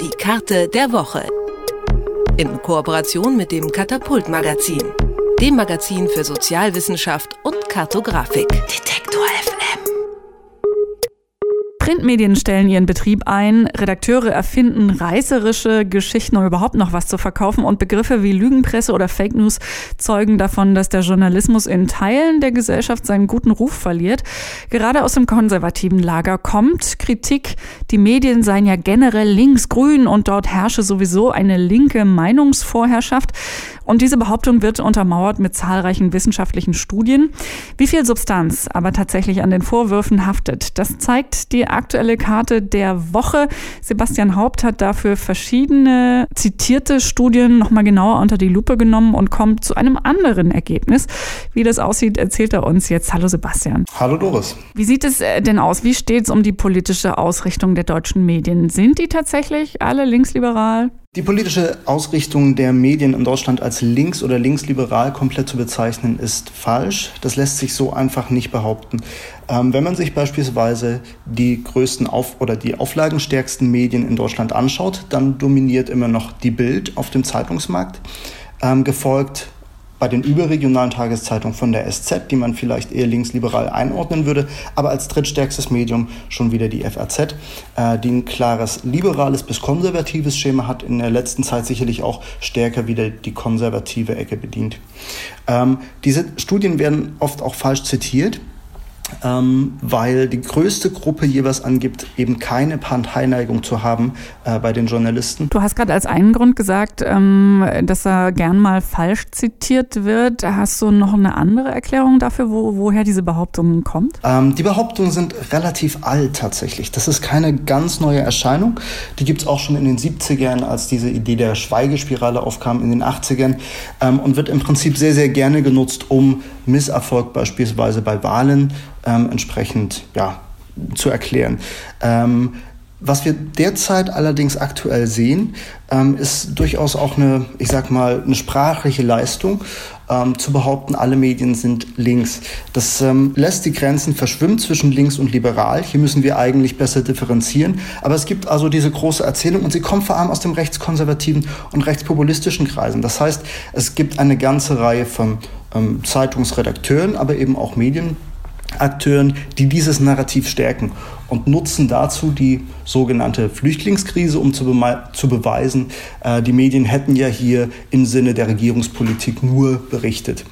Die Karte der Woche. In Kooperation mit dem Katapult Magazin, dem Magazin für Sozialwissenschaft und Kartografik. Printmedien stellen ihren Betrieb ein, Redakteure erfinden reißerische Geschichten, um überhaupt noch was zu verkaufen und Begriffe wie Lügenpresse oder Fake News zeugen davon, dass der Journalismus in Teilen der Gesellschaft seinen guten Ruf verliert. Gerade aus dem konservativen Lager kommt Kritik, die Medien seien ja generell linksgrün und dort herrsche sowieso eine linke Meinungsvorherrschaft. Und diese Behauptung wird untermauert mit zahlreichen wissenschaftlichen Studien. Wie viel Substanz aber tatsächlich an den Vorwürfen haftet, das zeigt die aktuelle Karte der Woche. Sebastian Haupt hat dafür verschiedene zitierte Studien nochmal genauer unter die Lupe genommen und kommt zu einem anderen Ergebnis. Wie das aussieht, erzählt er uns jetzt. Hallo Sebastian. Hallo Doris. Wie sieht es äh, denn aus? Wie steht es um die politische Ausrichtung der deutschen Medien? Sind die tatsächlich alle linksliberal? Die politische Ausrichtung der Medien in Deutschland als links- oder linksliberal komplett zu bezeichnen, ist falsch. Das lässt sich so einfach nicht behaupten. Ähm, wenn man sich beispielsweise die größten auf oder die auflagenstärksten Medien in Deutschland anschaut, dann dominiert immer noch die Bild auf dem Zeitungsmarkt, ähm, gefolgt bei den überregionalen Tageszeitungen von der SZ, die man vielleicht eher linksliberal einordnen würde, aber als drittstärkstes Medium schon wieder die FAZ, äh, die ein klares liberales bis konservatives Schema hat, in der letzten Zeit sicherlich auch stärker wieder die konservative Ecke bedient. Ähm, diese Studien werden oft auch falsch zitiert ähm, weil die größte Gruppe jeweils angibt, eben keine Parteineigung zu haben äh, bei den Journalisten. Du hast gerade als einen Grund gesagt, ähm, dass er gern mal falsch zitiert wird. Hast du noch eine andere Erklärung dafür, wo, woher diese Behauptung kommt? Ähm, die Behauptungen sind relativ alt tatsächlich. Das ist keine ganz neue Erscheinung. Die gibt es auch schon in den 70ern, als diese Idee der Schweigespirale aufkam, in den 80ern ähm, und wird im Prinzip sehr, sehr gerne genutzt, um Misserfolg beispielsweise bei Wahlen ähm, entsprechend ja, zu erklären. Ähm, was wir derzeit allerdings aktuell sehen, ähm, ist durchaus auch eine, ich sag mal, eine sprachliche Leistung, ähm, zu behaupten, alle Medien sind links. Das ähm, lässt die Grenzen verschwimmen zwischen links und liberal. Hier müssen wir eigentlich besser differenzieren. Aber es gibt also diese große Erzählung und sie kommt vor allem aus dem rechtskonservativen und rechtspopulistischen Kreisen. Das heißt, es gibt eine ganze Reihe von ähm, Zeitungsredakteuren, aber eben auch Medien, Akteuren, die dieses Narrativ stärken und nutzen dazu die sogenannte Flüchtlingskrise, um zu, zu beweisen, äh, die Medien hätten ja hier im Sinne der Regierungspolitik nur berichtet.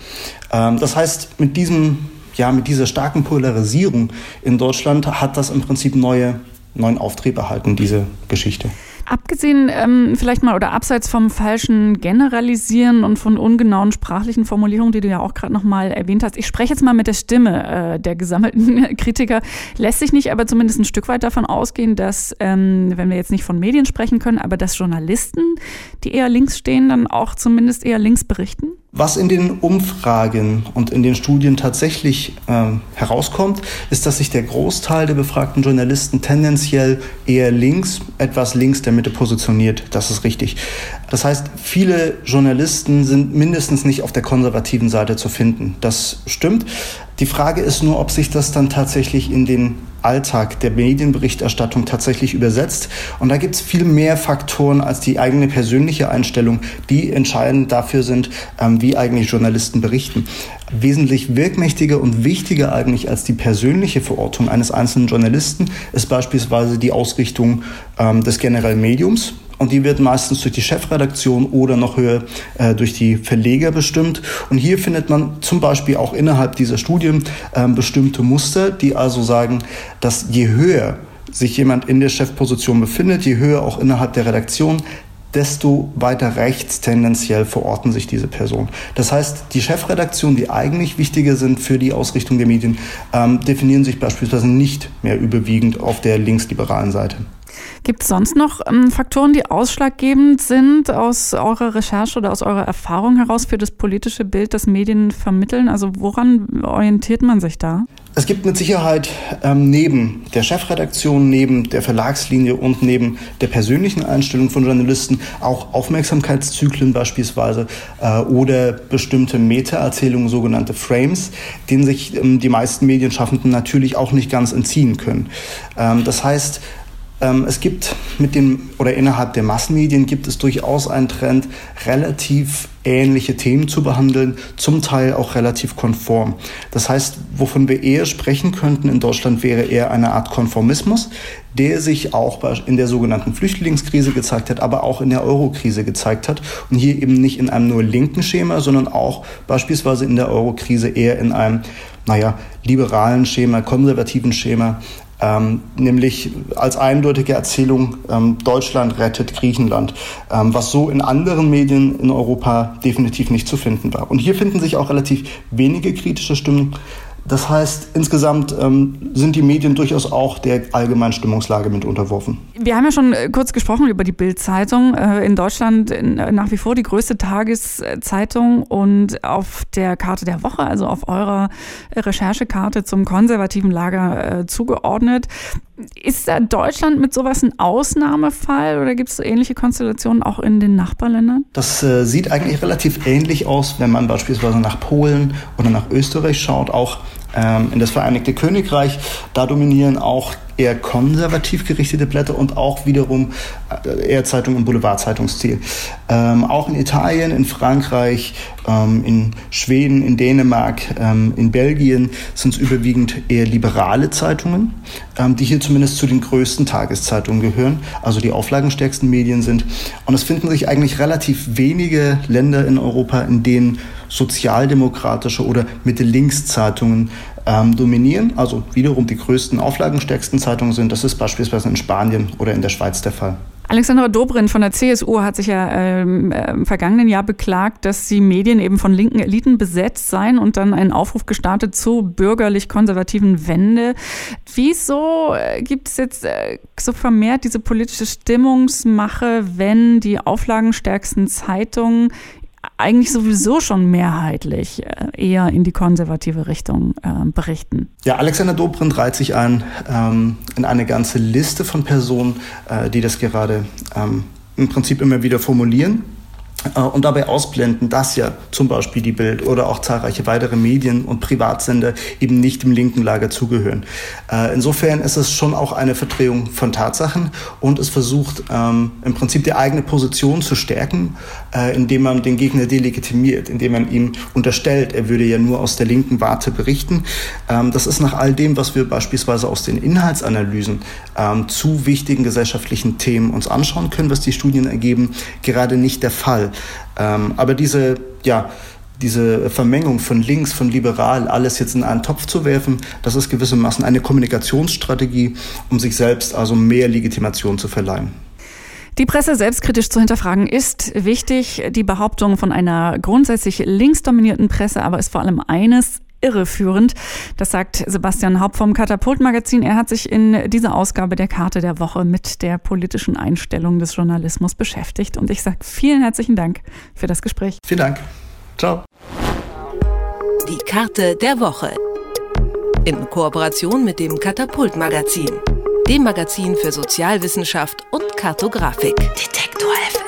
Ähm, das heißt, mit diesem ja, mit dieser starken Polarisierung in Deutschland hat das im Prinzip neue, neuen Auftrieb erhalten, diese Geschichte. Abgesehen ähm, vielleicht mal oder abseits vom falschen Generalisieren und von ungenauen sprachlichen Formulierungen, die du ja auch gerade noch mal erwähnt hast. Ich spreche jetzt mal mit der Stimme äh, der gesammelten Kritiker. Lässt sich nicht aber zumindest ein Stück weit davon ausgehen, dass, ähm, wenn wir jetzt nicht von Medien sprechen können, aber dass Journalisten, die eher links stehen, dann auch zumindest eher links berichten? Was in den Umfragen und in den Studien tatsächlich ähm, herauskommt, ist, dass sich der Großteil der befragten Journalisten tendenziell eher links, etwas links der Mitte positioniert. Das ist richtig. Das heißt, viele Journalisten sind mindestens nicht auf der konservativen Seite zu finden. Das stimmt. Die Frage ist nur, ob sich das dann tatsächlich in den Alltag der Medienberichterstattung tatsächlich übersetzt. Und da gibt es viel mehr Faktoren als die eigene persönliche Einstellung, die entscheidend dafür sind, ähm, wie eigentlich Journalisten berichten. Wesentlich wirkmächtiger und wichtiger eigentlich als die persönliche Verortung eines einzelnen Journalisten ist beispielsweise die Ausrichtung ähm, des generellen Mediums und die wird meistens durch die Chefredaktion oder noch höher äh, durch die Verleger bestimmt. Und hier findet man zum Beispiel auch innerhalb dieser Studien äh, bestimmte Muster, die also sagen, dass je höher sich jemand in der Chefposition befindet, je höher auch innerhalb der Redaktion, desto weiter rechts tendenziell verorten sich diese Personen. Das heißt, die Chefredaktionen, die eigentlich wichtiger sind für die Ausrichtung der Medien, ähm, definieren sich beispielsweise nicht mehr überwiegend auf der linksliberalen Seite. Gibt es sonst noch ähm, Faktoren, die ausschlaggebend sind aus eurer Recherche oder aus eurer Erfahrung heraus für das politische Bild, das Medien vermitteln? Also woran orientiert man sich da? Es gibt mit Sicherheit ähm, neben der Chefredaktion, neben der Verlagslinie und neben der persönlichen Einstellung von Journalisten auch Aufmerksamkeitszyklen beispielsweise äh, oder bestimmte Meta-Erzählungen, sogenannte Frames, denen sich ähm, die meisten Medienschaffenden natürlich auch nicht ganz entziehen können. Ähm, das heißt, es gibt mit den oder innerhalb der Massenmedien gibt es durchaus einen Trend, relativ ähnliche Themen zu behandeln, zum Teil auch relativ konform. Das heißt, wovon wir eher sprechen könnten in Deutschland wäre eher eine Art Konformismus, der sich auch in der sogenannten Flüchtlingskrise gezeigt hat, aber auch in der Eurokrise gezeigt hat. Und hier eben nicht in einem nur linken Schema, sondern auch beispielsweise in der Eurokrise eher in einem, naja, liberalen Schema, konservativen Schema, ähm, nämlich als eindeutige Erzählung, ähm, Deutschland rettet Griechenland, ähm, was so in anderen Medien in Europa definitiv nicht zu finden war. Und hier finden sich auch relativ wenige kritische Stimmen. Das heißt, insgesamt ähm, sind die Medien durchaus auch der allgemeinen Stimmungslage mit unterworfen. Wir haben ja schon äh, kurz gesprochen über die Bild-Zeitung. Äh, in Deutschland äh, nach wie vor die größte Tageszeitung und auf der Karte der Woche, also auf eurer Recherchekarte zum konservativen Lager äh, zugeordnet. Ist da Deutschland mit sowas ein Ausnahmefall oder gibt es so ähnliche Konstellationen auch in den Nachbarländern? Das äh, sieht eigentlich relativ ähnlich aus, wenn man beispielsweise nach Polen oder nach Österreich schaut. Auch ähm, in das Vereinigte Königreich. Da dominieren auch eher konservativ gerichtete Blätter und auch wiederum äh, eher Zeitungen im Boulevardzeitungsstil. Ähm, auch in Italien, in Frankreich, ähm, in Schweden, in Dänemark, ähm, in Belgien sind es überwiegend eher liberale Zeitungen, ähm, die hier zumindest zu den größten Tageszeitungen gehören, also die auflagenstärksten Medien sind. Und es finden sich eigentlich relativ wenige Länder in Europa, in denen sozialdemokratische oder Mitte-Links-Zeitungen ähm, dominieren, also wiederum die größten, auflagenstärksten Zeitungen sind. Das ist beispielsweise in Spanien oder in der Schweiz der Fall. Alexandra Dobrin von der CSU hat sich ja ähm, äh, im vergangenen Jahr beklagt, dass die Medien eben von linken Eliten besetzt seien und dann einen Aufruf gestartet zur bürgerlich-konservativen Wende. Wieso äh, gibt es jetzt äh, so vermehrt diese politische Stimmungsmache, wenn die auflagenstärksten Zeitungen eigentlich sowieso schon mehrheitlich äh, eher in die konservative Richtung äh, berichten. Ja, Alexander Dobrindt reiht sich ein ähm, in eine ganze Liste von Personen, äh, die das gerade ähm, im Prinzip immer wieder formulieren. Äh, und dabei ausblenden, dass ja zum Beispiel die Bild oder auch zahlreiche weitere Medien und Privatsender eben nicht dem linken Lager zugehören. Äh, insofern ist es schon auch eine Verdrehung von Tatsachen und es versucht ähm, im Prinzip die eigene Position zu stärken, äh, indem man den Gegner delegitimiert, indem man ihm unterstellt, er würde ja nur aus der linken Warte berichten. Ähm, das ist nach all dem, was wir beispielsweise aus den Inhaltsanalysen ähm, zu wichtigen gesellschaftlichen Themen uns anschauen können, was die Studien ergeben, gerade nicht der Fall. Ähm, aber diese, ja, diese Vermengung von links, von liberal, alles jetzt in einen Topf zu werfen, das ist gewissermaßen eine Kommunikationsstrategie, um sich selbst also mehr Legitimation zu verleihen. Die Presse selbstkritisch zu hinterfragen ist wichtig. Die Behauptung von einer grundsätzlich linksdominierten Presse aber ist vor allem eines, irreführend. Das sagt Sebastian Haupt vom Katapult-Magazin. Er hat sich in dieser Ausgabe der Karte der Woche mit der politischen Einstellung des Journalismus beschäftigt. Und ich sage vielen herzlichen Dank für das Gespräch. Vielen Dank. Ciao. Die Karte der Woche. In Kooperation mit dem Katapult-Magazin. Dem Magazin für Sozialwissenschaft und Kartografik. Detektor FM.